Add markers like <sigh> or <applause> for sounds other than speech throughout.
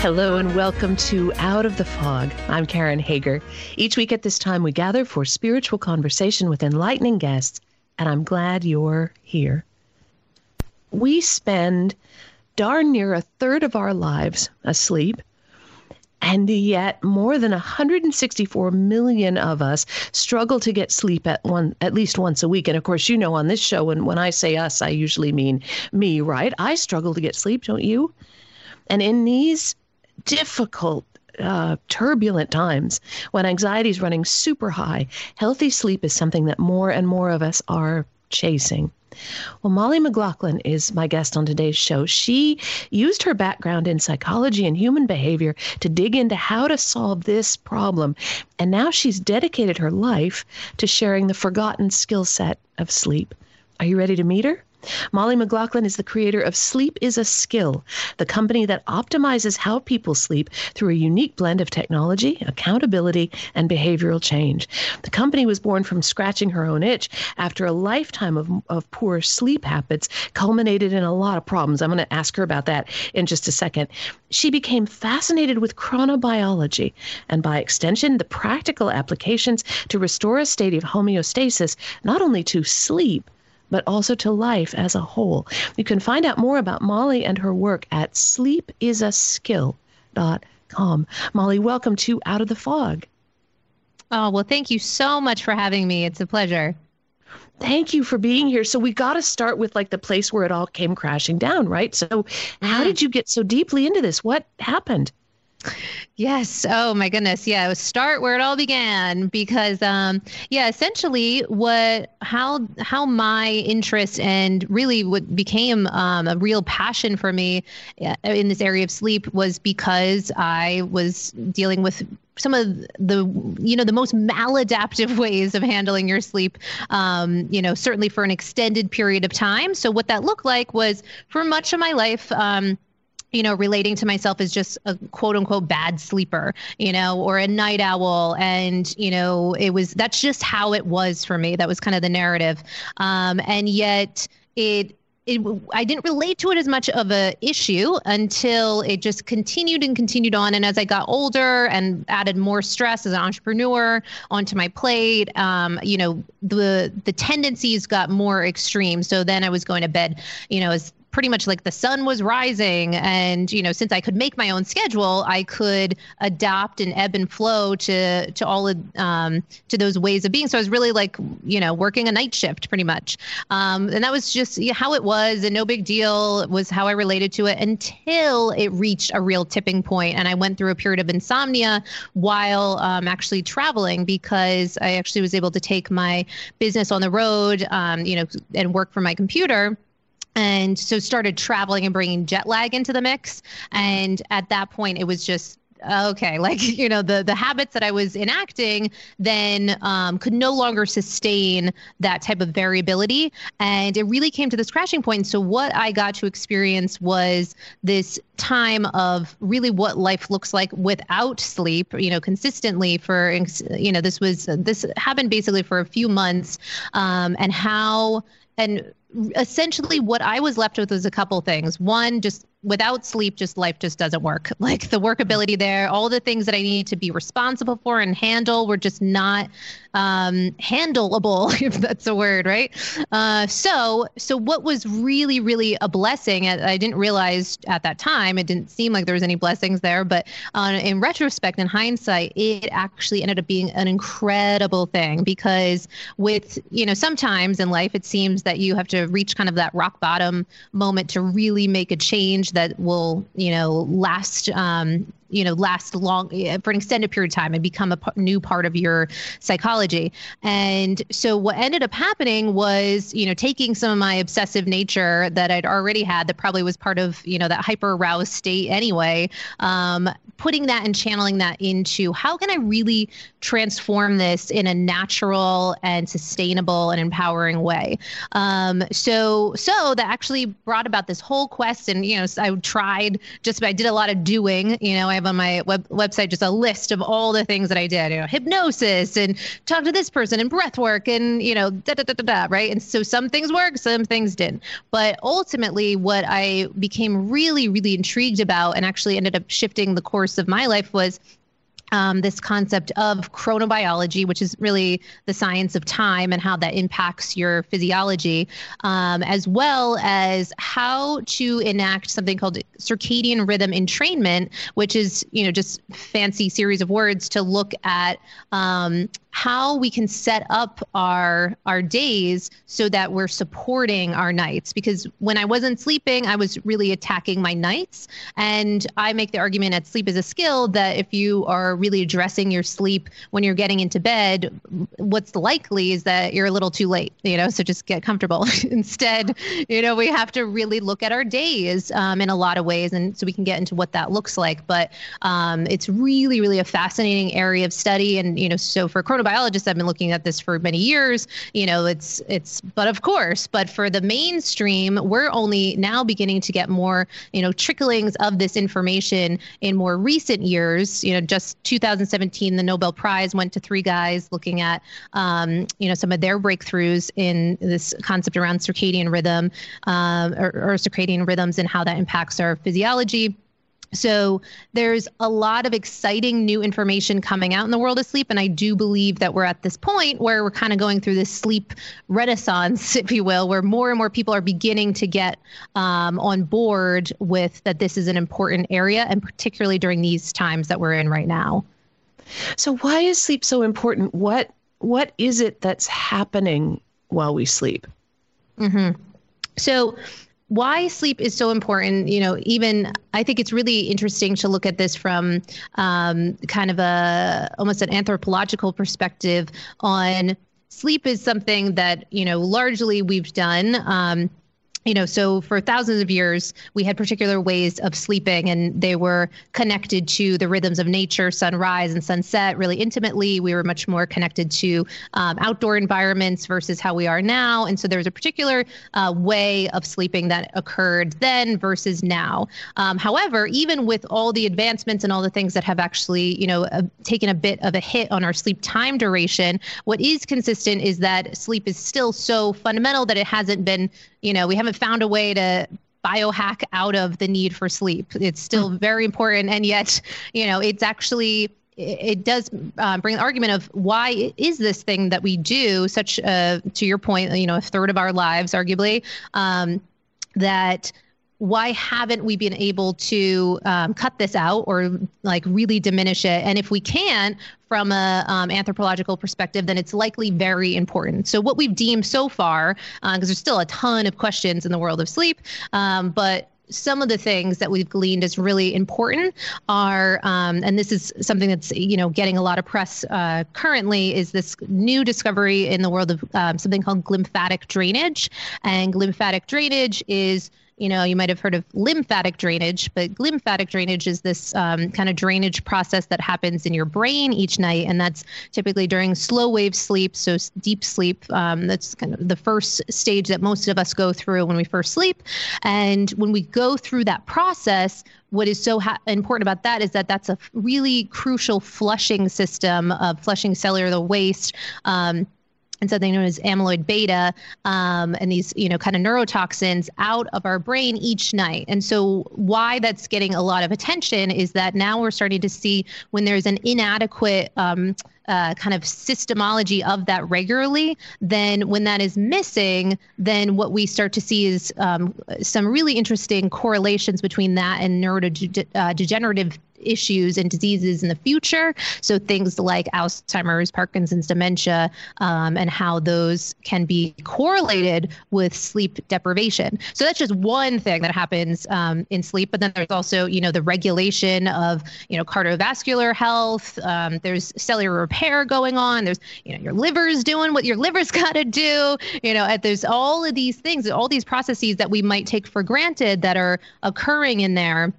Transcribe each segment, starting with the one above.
Hello and welcome to Out of the Fog. I'm Karen Hager. Each week at this time, we gather for spiritual conversation with enlightening guests, and I'm glad you're here. We spend darn near a third of our lives asleep, and yet more than 164 million of us struggle to get sleep at one at least once a week. And of course, you know on this show, and when I say us, I usually mean me, right? I struggle to get sleep, don't you? And in these difficult, uh, turbulent times when anxiety is running super high, healthy sleep is something that more and more of us are chasing. Well, Mollie McGlocklin is my guest on today's show. She used her background in psychology and human behavior to dig into how to solve this problem. And now she's dedicated her life to sharing the forgotten skill set of sleep. Are you ready to meet her? Mollie McGlocklin is the creator of Sleep is a Skill, the company that optimizes how people sleep through a unique blend of technology, accountability, and behavioral change. The company was born from scratching her own itch after a lifetime of, of poor sleep habits culminated in a lot of problems. I'm going to ask her about that in just a second. She became fascinated with chronobiology and, by extension, the practical applications to restore a state of homeostasis, not only to sleep but also to life as a whole. You can find out more about Mollie and her work at sleepisaskill.com. Mollie, welcome to Out of the Fog. Oh, well, thank you so much for having me. It's a pleasure. Thank you for being here. So we got to start with like the place where it all came crashing down, right? So how mm-hmm. did you get so deeply into this? What happened? Yes. Oh my goodness. Yeah. Start where it all began because, um, yeah, essentially what, how, how my interest and really what became um, a real passion for me uh, in this area of sleep was because I was dealing with some of the you know the most maladaptive <laughs> ways of handling your sleep um, you know certainly for an extended period of time so what that looked like was for much of my life um, you know, relating to myself as just a quote unquote bad sleeper, you know, or a night owl. And, you know, it was that's just how it was for me. That was kind of the narrative. Um, and yet it, it, I didn't relate to it as much of a issue until it just continued and continued on. And as I got older and added more stress as an entrepreneur onto my plate, um, you know, the the tendencies got more extreme. So then I was going to bed, you know, as pretty much like the sun was rising and you know since i could make my own schedule i could adapt and ebb and flow to to all of um, to those ways of being. So i was really like you know working a night shift pretty much. Um, and that was just how it was and no big deal was how i related to it until it reached a real tipping point and i went through a period of insomnia while um, actually traveling because i actually was able to take my business on the road um, you know and work from my computer and so started traveling and bringing jet lag into the mix. And at that point it was just okay <laughs> like you know the the habits that i was enacting then um, could no longer sustain that type of variability. And it really came to this crashing point. So what i got to experience was this time of really what life looks like without sleep you know consistently for you know this was this happened basically for a few months um, and how and essentially what I was left with was a couple things. One, just without sleep, just life just doesn't work. <laughs> Like the workability there, all the things that I need to be responsible for and handle were just not um, handleable, <laughs> if that's a word, right? Uh, so, so what was really, really a blessing, I didn't realize at that time, it didn't seem like there was any blessings there, but uh, in retrospect, in hindsight, it actually ended up being an incredible thing because with, you know, sometimes in life, it seems that you have to reach kind of that rock bottom moment to really make a change that will, you know, last um, you know last long for an extended period of time and become a p- new part of your psychology. And so what ended up happening was you know taking some of my obsessive nature that i'd already had that probably was part of you know that hyper aroused state anyway um, putting that and channeling that into how can i really transform this in a natural and sustainable and empowering way. Um, so so that actually brought about this whole quest and you know i tried just i did a lot of doing you know i have on my web, website just a list of all the things that i did you know hypnosis and talk to this person and breath work and you know da da da da da right? And so some things work some things didn't. But ultimately what i became really really intrigued about and actually ended up shifting the course of my life was um, this concept of chronobiology, which is really the science of time and how that impacts your physiology, um, as well as how to enact something called circadian rhythm entrainment, which is you know just fancy series of words to look at um, how we can set up our our days so that we're supporting our nights. Because when i wasn't sleeping i was really attacking my nights. And i make the argument that sleep is a skill that if you are really addressing your sleep when you're getting into bed what's likely is that you're a little too late you know so just get comfortable. <laughs> Instead you know we have to really look at our days um, in a lot of ways and so we can get into what that looks like. But um, it's really really a fascinating area of study and you know so for chronobiologists have been looking at this for many years. You know, it's it's but of course, but for the mainstream, we're only now beginning to get more, you know, tricklings of this information in more recent years. You know, just 2017, the Nobel Prize went to three guys looking at, um, you know, some of their breakthroughs in this concept around circadian rhythm um, or, or circadian rhythms and how that impacts our physiology. So there's a lot of exciting new information coming out in the world of sleep. And I do believe that we're at this point where we're kind of going through this sleep renaissance, <laughs> if you will, where more and more people are beginning to get um, on board with that this is an important area, and particularly during these times that we're in right now. So why is sleep so important? What what is it that's happening while we sleep? Mm-hmm. So why sleep is so important you know even i think it's really interesting to look at this from um, kind of a almost an anthropological perspective on sleep is something that you know largely we've done um, you know, so for thousands of years, we had particular ways of sleeping, and they were connected to the rhythms of nature, sunrise and sunset, really intimately. We were much more connected to um, outdoor environments versus how we are now. And so there was a particular uh, way of sleeping that occurred then versus now. Um, however, even with all the advancements and all the things that have actually, you know, uh, taken a bit of a hit on our sleep time duration, what is consistent is that sleep is still so fundamental that it hasn't been you know, we haven't found a way to biohack out of the need for sleep. It's still hmm. very important, and yet, you know, it's actually it does uh, bring the argument of why is this thing that we do such a, to your point, you know, a third of our lives, arguably, um, that why haven't we been able to um, cut this out or like really diminish it? And if we can't, from a um, anthropological perspective, then it's likely very important. So what we've deemed so far, because uh, there's still a ton of questions in the world of sleep, um, but some of the things that we've gleaned as really important are, um, and this is something that's you know getting a lot of press uh, currently, is this new discovery in the world of um, something called glymphatic drainage, and glymphatic drainage is you know, you might have heard of lymphatic drainage, but glymphatic drainage is this um, kind of drainage process that happens in your brain each night. And that's typically during slow wave sleep, so deep sleep. Um, that's kind of the first stage that most of us go through when we first sleep. And when we go through that process, what is so ha- important about that is that that's a really crucial flushing system of flushing cellular waste. Um, and something known as amyloid beta um, and these you know kind of neurotoxins out of our brain each night. And so why that's getting a lot of attention is that now we're starting to see when there's an inadequate um, uh, kind of systemology of that regularly, then when that is missing, then what we start to see is um, some really interesting correlations between that and neurodegenerative issues and diseases in the future. So things like Alzheimer's, Parkinson's, dementia, um, and how those can be correlated with sleep deprivation. So that's just one thing that happens um, in sleep. But then there's also, you know, the regulation of, you know, cardiovascular health. Um, there's cellular repair going on. There's, you know, your liver's doing what your liver's <laughs> got to do. You know, there's all of these things, all these processes that we might take for granted that are occurring in there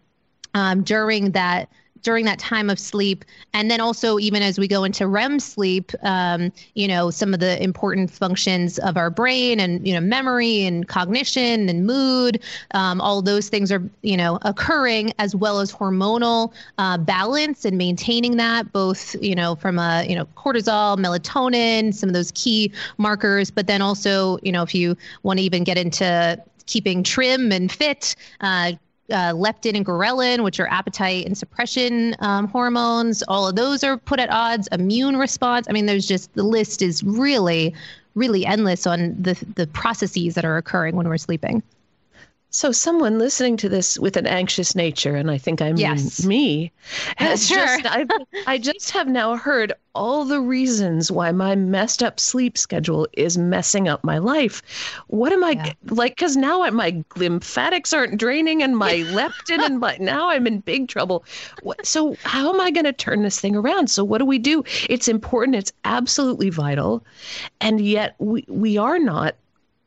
um, during that during that time of sleep. And then also even as we go into rem sleep um, you know some of the important functions of our brain and you know memory and cognition and mood um, all those things are you know occurring as well as hormonal uh, balance and maintaining that both you know from a you know cortisol melatonin some of those key markers. But then also you know if you want to even get into keeping trim and fit uh, uh, leptin and ghrelin, which are appetite and suppression um, hormones. All of those are put at odds. Immune response. I mean, there's just the list is really, really endless on the the processes that are occurring when we're sleeping. So, someone listening to this with an anxious nature, and I think I mean yes. me, has sure. just, I've, I just have now heard all the reasons why my messed up sleep schedule is messing up my life. What am I yeah. like? Because now my lymphatics aren't draining and my <laughs> leptin, and my now I'm in big trouble. So, how am I going to turn this thing around? So, what do we do? It's important, it's absolutely vital. And yet, we, we are not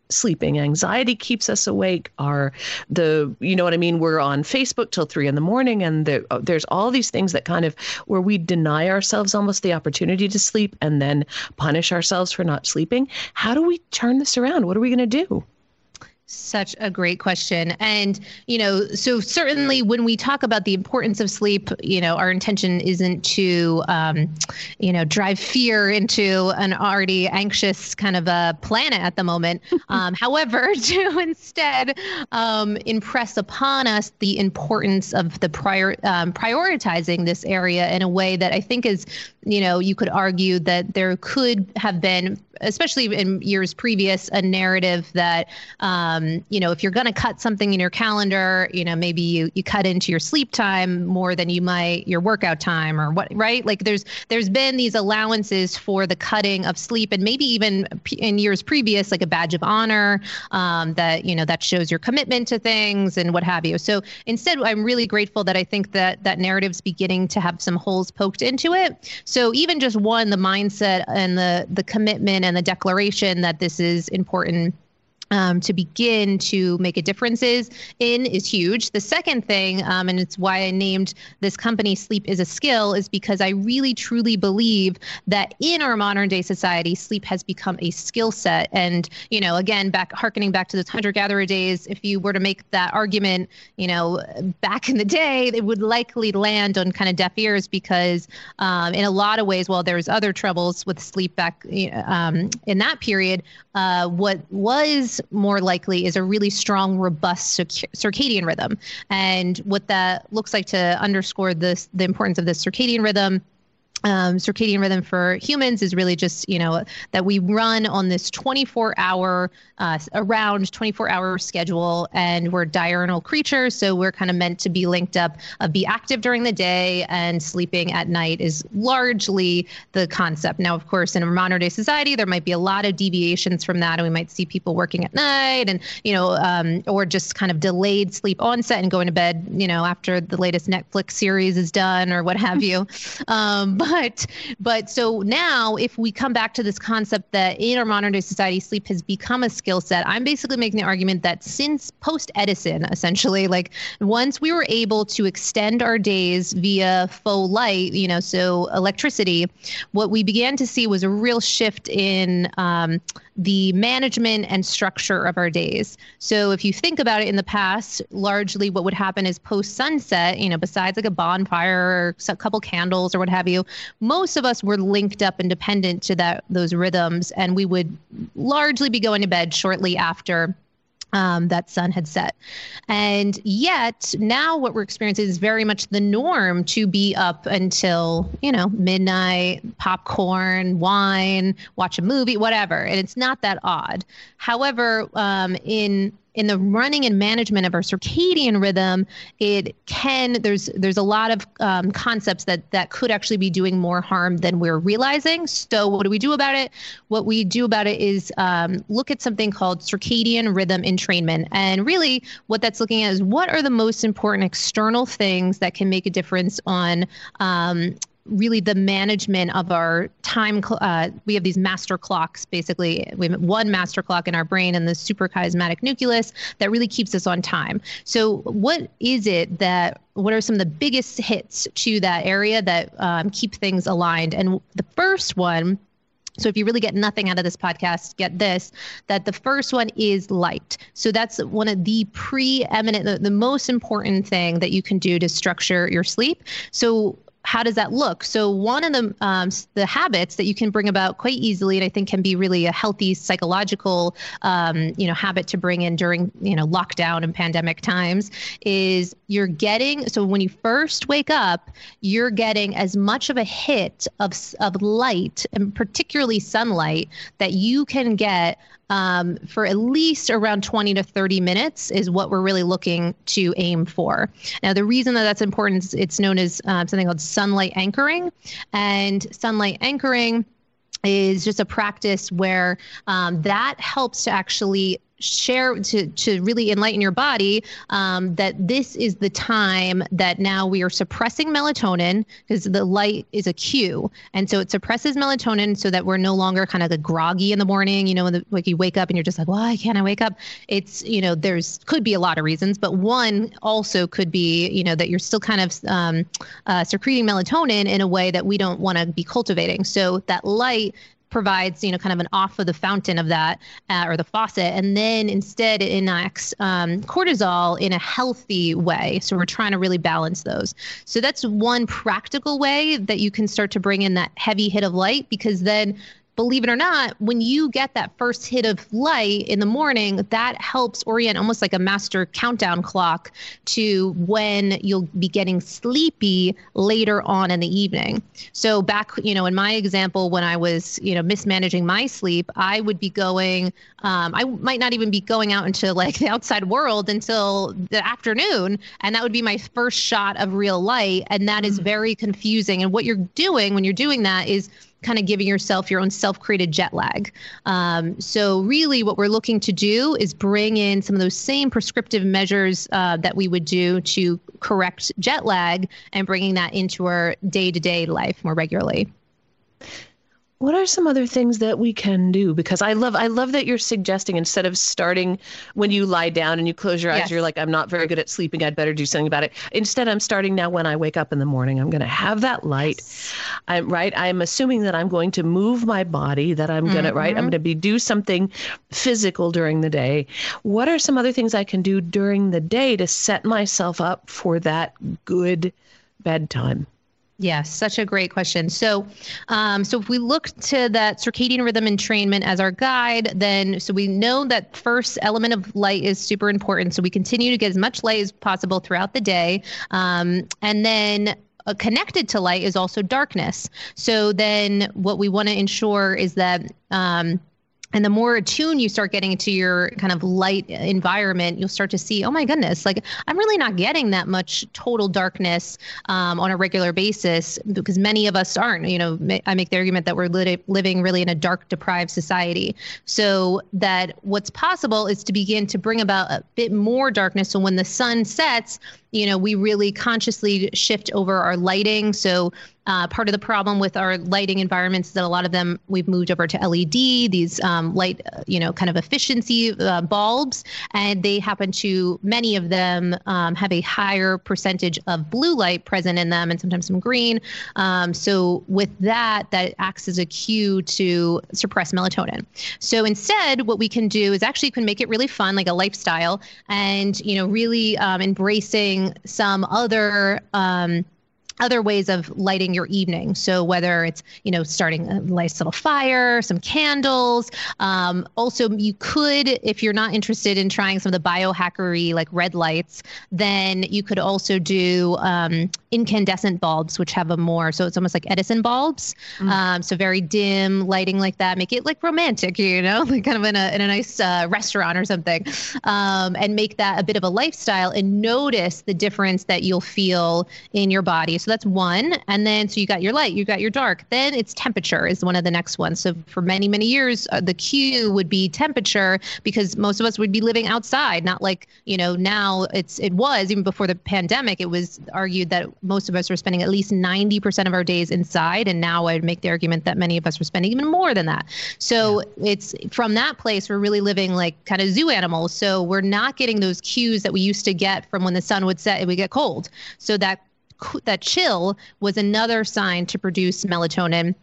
sleeping. Anxiety keeps us awake. Our the you know what i mean? We're on facebook till three in the morning and there, uh, there's all these things that kind of where we deny ourselves almost the opportunity to sleep and then punish ourselves for not sleeping. How do we turn this around? What are we going to do such a great question. And, you know, so certainly when we talk about the importance of sleep, you know, our intention isn't to, um, you know, drive fear into an already anxious kind of a planet at the moment. <laughs> Um, however, <laughs> to instead um, impress upon us the importance of the prior um, prioritizing this area in a way that I think is, you know, you could argue that there could have been, especially in years previous, a narrative that, um, you know, if you're going to cut something in your calendar, you know, maybe you you cut into your sleep time more than you might your workout time or what, right? Like there's there's been these allowances for the cutting of sleep, and maybe even in years previous, like a badge of honor um, that you know that shows your commitment to things and what have you. So instead, I'm really grateful that I think that that narrative's beginning to have some holes poked into it. So even just one, the mindset and the the commitment and the declaration that this is important um, to begin to make a differences in is huge. The second thing, um, and it's why I named this company Sleep is a Skill, is because I really truly believe that in our modern day society, sleep has become a skill set. And, you know, again, back harkening back to the hunter gatherer days, if you were to make that argument, you know, back in the day, it would likely land on kind of deaf ears because, um, in a lot of ways, while there's other troubles with sleep back um, in that period, uh, what was more likely is a really strong, robust circadian rhythm. And what that looks like to underscore this, the importance of this circadian rhythm um, circadian rhythm for humans is really just you know that we run on this 24 hour uh, around 24 hour schedule and we're diurnal creatures so we're kind of meant to be linked up uh, be active during the day and sleeping at night is largely the concept. Now of course in a modern day society there might be a lot of deviations from that and we might see people working at night and you know um, or just kind of delayed sleep onset and going to bed you know after the latest netflix series is done or what have you. <laughs> Um, but but but so now if we come back to this concept that in our modern day society sleep has become a skill set i'm basically making the argument that since post edison essentially like once we were able to extend our days via faux light you know so electricity what we began to see was a real shift in um, the management and structure of our days. So if you think about it in the past, largely what would happen is post sunset, you know, besides like a bonfire or a couple candles or what have you, most of us were linked up and dependent to that those rhythms and we would largely be going to bed shortly after um, that sun had set. And yet now what we're experiencing is very much the norm to be up until, you know, midnight, popcorn, wine, watch a movie, whatever. And it's not that odd. However, um, in in the running and management of our circadian rhythm, it can there's there's a lot of um, concepts that that could actually be doing more harm than we're realizing. So what do we do about it? What we do about it is um, look at something called circadian rhythm entrainment, and really what that's looking at is what are the most important external things that can make a difference on um, really the management of our time. Uh, we have these master clocks, basically. We have one master clock in our brain and the suprachiasmatic nucleus that really keeps us on time. So, what is it that, what are some of the biggest hits to that area that um, keep things aligned? And the first one, so if you really get nothing out of this podcast, get this that the first one is light. So that's one of the preeminent, the, the most important thing that you can do to structure your sleep. So how does that look? So one of the um, the habits that you can bring about quite easily, and I think can be really a healthy psychological, um, you know, habit to bring in during you know lockdown and pandemic times, is you're getting. So when you first wake up, you're getting as much of a hit of of light, and particularly sunlight, that you can get um, for at least around 20 to 30 minutes is what we're really looking to aim for. Now, the reason that that's important is it's known as um, something called sunlight anchoring. And sunlight anchoring is just a practice where um, that helps to actually share to to really enlighten your body um, that this is the time that now we are suppressing melatonin because the light is a cue. And so it suppresses melatonin so that we're no longer kind of the groggy in the morning you know when the, like you wake up and you're just like why can't i wake up? It's you know there's could be a lot of reasons but one also could be you know that you're still kind of um, uh, secreting melatonin in a way that we don't want to be cultivating. So that light provides, you know, kind of an off of the fountain of that uh, or the faucet. And then instead it enacts um, cortisol in a healthy way. So we're trying to really balance those. So that's one practical way that you can start to bring in that heavy hit of light because then believe it or not, when you get that first hit of light in the morning, that helps orient almost like a master countdown clock to when you'll be getting sleepy later on in the evening. So back, you know, in my example, when I was, you know, mismanaging my sleep, I would be going, um, I might not even be going out into like <laughs> the outside world until the afternoon. And that would be my first shot of real light. And that is mm. very confusing. And what you're doing when you're doing that is kind of giving yourself your own self created jet lag. Um, so, really, what we're looking to do is bring in some of those same prescriptive measures uh, that we would do to correct jet lag and bringing that into our day to day life more regularly what are some other things that we can do? Because i love i love that you're suggesting instead of starting when you lie down and you close your eyes yes. you're like i'm not very good at sleeping. I'd better do something about it. Instead i'm starting now when i wake up in the morning i'm going to have that light. Yes. i'm right? I'm assuming that i'm going to move my body that i'm going to mm-hmm. right? I'm going to be do something physical during the day. What are some other things i can do during the day to set myself up for that good bedtime Yes, such a great question. So, um, so if we look to that circadian rhythm entrainment as our guide, then so we know that first element of light is super important. So we continue to get as much light as possible throughout the day, um, and then uh, connected to light is also darkness. So then what we want to ensure is that um, and the more attuned you start getting to your kind of light environment, you'll start to see, oh my goodness, like I'm really not getting that much total darkness um, on a regular basis because many of us aren't. You know, I make the argument that we're li- living really in a dark deprived society. So that what's possible is to begin to bring about a bit more darkness. So when the sun sets, you know, we really consciously shift over our lighting. So uh, part of the problem with our lighting environments is that a lot of them we've moved over to LED, these um, light, uh, you know, kind of efficiency uh, bulbs, and they happen to many of them um, have a higher percentage of blue light present in them, and sometimes some green. Um, so with that, that acts as a cue to suppress melatonin. So instead, what we can do is actually can make it really fun, like a lifestyle, and you know, really um, embracing some other um, other ways of lighting your evening. So whether it's you know starting a nice little fire, some candles. Um, also, you could, if you're not interested in trying some of the biohackery like red lights, then you could also do um, incandescent bulbs, which have a more so it's almost like Edison bulbs, mm. um, so very dim lighting like that, make it like romantic, you know, <laughs> like kind of in a in a nice uh, restaurant or something, um, and make that a bit of a lifestyle and notice the difference that you'll feel in your body. So that's one, and then so you got your light, you got your dark. Then it's temperature is one of the next ones. So for many many years, uh, the cue would be temperature because most of us would be living outside, not like you know now it's it was even before the pandemic. It was argued that most of us were spending at least 90% of our days inside. And now I'd make the argument that many of us were spending even more than that. So yeah. it's from that place, we're really living like kind of zoo animals. So we're not getting those cues that we used to get from when the sun would set and we get cold. So that that chill was another sign to produce melatonin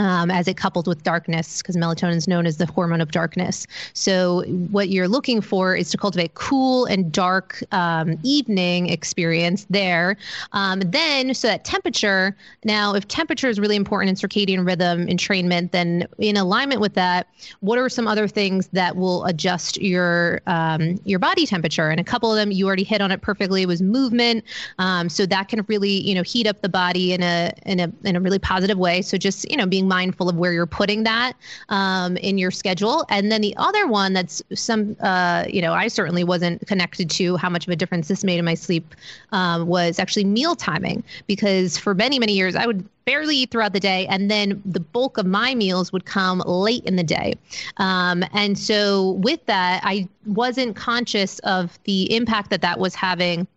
um, as it coupled with darkness, because melatonin is known as the hormone of darkness. So, what you're looking for is to cultivate cool and dark um, evening experience there. Um, then, so that temperature. Now, if temperature is really important in circadian rhythm entrainment, then in alignment with that, what are some other things that will adjust your um, your body temperature? And a couple of them you already hit on it perfectly was movement. Um, so that can really you know heat up the body in a in a in a really positive way. So just you know being mindful of where you're putting that um, in your schedule. And then the other one that's some, uh, you know, I certainly wasn't connected to how much of a difference this made in my sleep um, was actually meal timing. Because for many, many years, I would barely eat throughout the day, and then the bulk of my meals would come late in the day. Um, and so with that, I wasn't conscious of the impact that that was having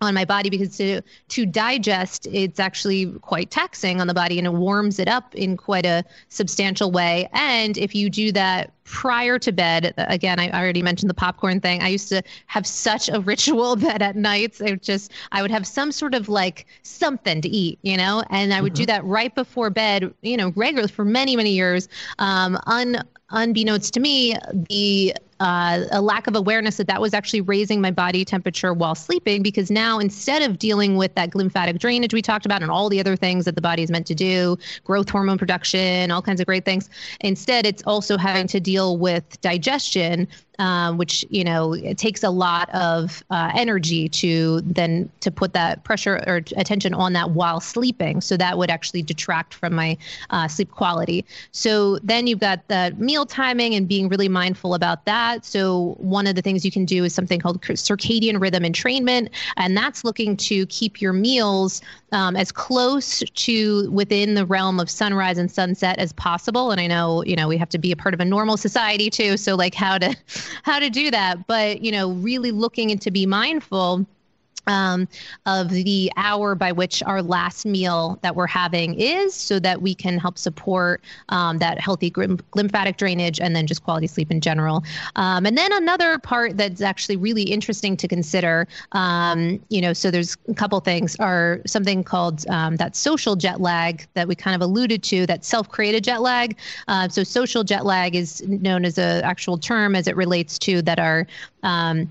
on my body because to to digest it's actually quite taxing on the body and it warms it up in quite a substantial way. And if you do that prior to bed again i already mentioned the popcorn thing. I used to have such a ritual <laughs> that at nights it just i would have some sort of like something to eat you know and i would mm-hmm. do that right before bed you know regularly for many many years. Um un unbeknownst to me the uh, a lack of awareness that that was actually raising my body temperature while sleeping because now instead of dealing with that lymphatic drainage we talked about and all the other things that the body is meant to do growth hormone production all kinds of great things instead it's also having to deal with digestion um, which you know it takes a lot of uh, energy to then to put that pressure or attention on that while sleeping. So that would actually detract from my uh, sleep quality. So then you've got the meal timing and being really mindful about that. So one of the things you can do is something called circadian rhythm entrainment, and that's looking to keep your meals um, as close to within the realm of sunrise and sunset as possible. And I know you know we have to be a part of a normal society too. So like how to <laughs> how to do that. But, you know, really looking and to be mindful um, of the hour by which our last meal that we're having is so that we can help support um, that healthy lymphatic drainage and then just quality sleep in general. Um, and then another part that's actually really interesting to consider, um, you know, so there's a couple things are something called um, that social jet lag that we kind of alluded to, that self-created jet lag. Uh, so social jet lag is known as an actual term as it relates to that our um,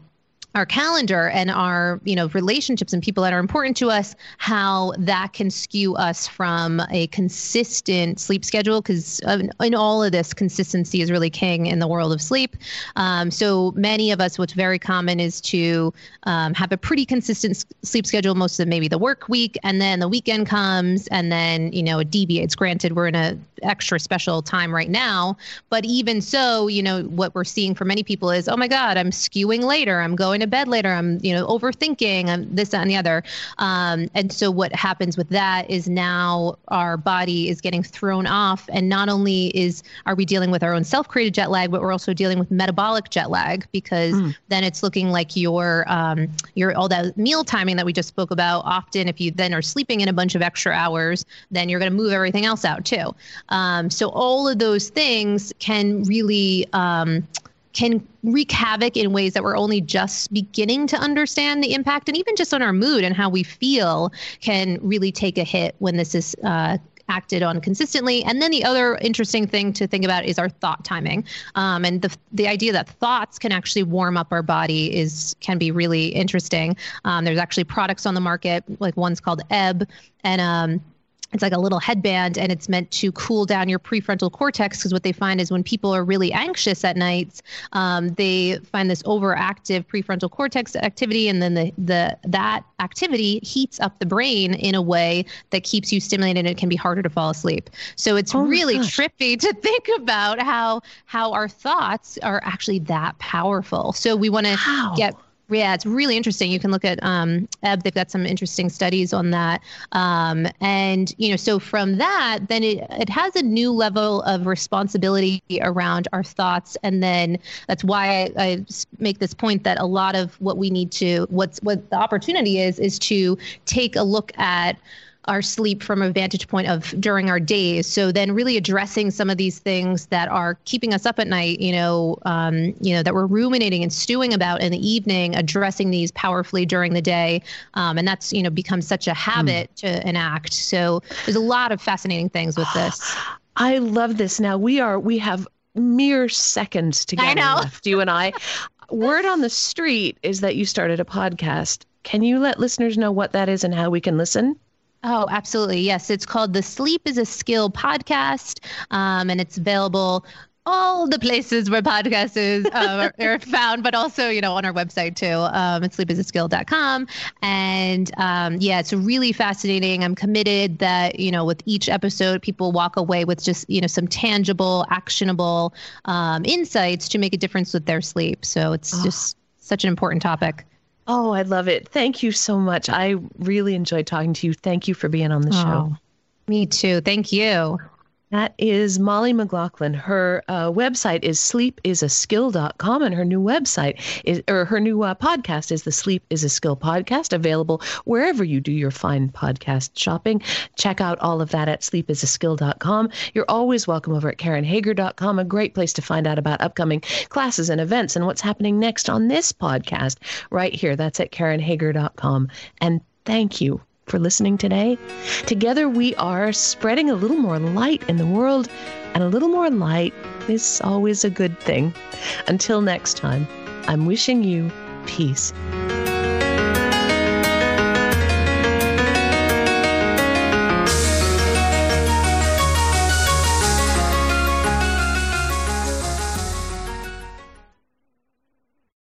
our calendar and our you know relationships and people that are important to us how that can skew us from a consistent sleep schedule because in all of this consistency is really king in the world of sleep. Um, so many of us what's very common is to um, have a pretty consistent sleep schedule most of maybe the work week and then the weekend comes and then you know it deviates. Granted we're in a extra special time right now but even so you know what we're seeing for many people is oh my god i'm skewing later. I'm going to bed later. I'm, you know, overthinking. I'm this, that, and the other. Um, and so what happens with that is now our body is getting thrown off, and not only is are we dealing with our own self-created jet lag, but we're also dealing with metabolic jet lag because mm. then it's looking like your um, your all that meal timing that we just spoke about. Often, if you then are sleeping in a bunch of extra hours, then you're going to move everything else out too. Um, so all of those things can really um, can wreak havoc in ways that we're only just beginning to understand the impact and even just on our mood and how we feel can really take a hit when this is uh, acted on consistently. And then the other interesting thing to think about is our thought timing. Um, and the, the idea that thoughts can actually warm up our body is can be really interesting. Um, there's actually products on the market, like one's called Ebb, and um, it's like a little headband and it's meant to cool down your prefrontal cortex because what they find is when people are really anxious at night um, they find this overactive prefrontal cortex activity and then the, the that activity heats up the brain in a way that keeps you stimulated and it can be harder to fall asleep. So it's oh really gosh. trippy to <laughs> think about how how our thoughts are actually that powerful. So we want to get yeah, it's really interesting. You can look at um, Ebb. They've got some interesting studies on that. Um, and, you know, so from that, then it, it has a new level of responsibility around our thoughts. And then that's why I, I make this point that a lot of what we need to, what's what the opportunity is, is to take a look at our sleep from a vantage point of during our days. So then really addressing some of these things that are keeping us up at night, you know, um, you know, that we're ruminating and stewing about in the evening, addressing these powerfully during the day. Um, and that's, you know, become such a habit mm. to enact. So there's a lot of fascinating things with this. <gasps> I love this. Now we are, we have mere seconds together left, you and I. <laughs> Word on the street is that you started a podcast. Can you let listeners know what that is and how we can listen? Oh, absolutely. Yes. It's called the Sleep is a Skill podcast, um, and it's available all the places where podcasts is, uh, <laughs> are found, but also, you know, on our website too. Um, at sleepisaskill.com. And um, yeah, it's really fascinating. I'm committed that, you know, with each episode, people walk away with just, you know, some tangible, actionable um, insights to make a difference with their sleep. So it's oh. just such an important topic. Oh, I love it. Thank you so much. I really enjoyed talking to you. Thank you for being on the oh, show. Me too. Thank you. That is Mollie McGlocklin. Her uh, website is sleepisaskill.com, and her new website is, or her new uh, podcast is the Sleep is a Skill podcast, available wherever you do your fine podcast shopping. Check out all of that at sleepisaskill.com. You're always welcome over at KarenHager.com, a great place to find out about upcoming classes and events and what's happening next on this podcast right here. That's at KarenHager.com. And thank you for listening today. Together, we are spreading a little more light in the world, and a little more light is always a good thing. Until next time, I'm wishing you peace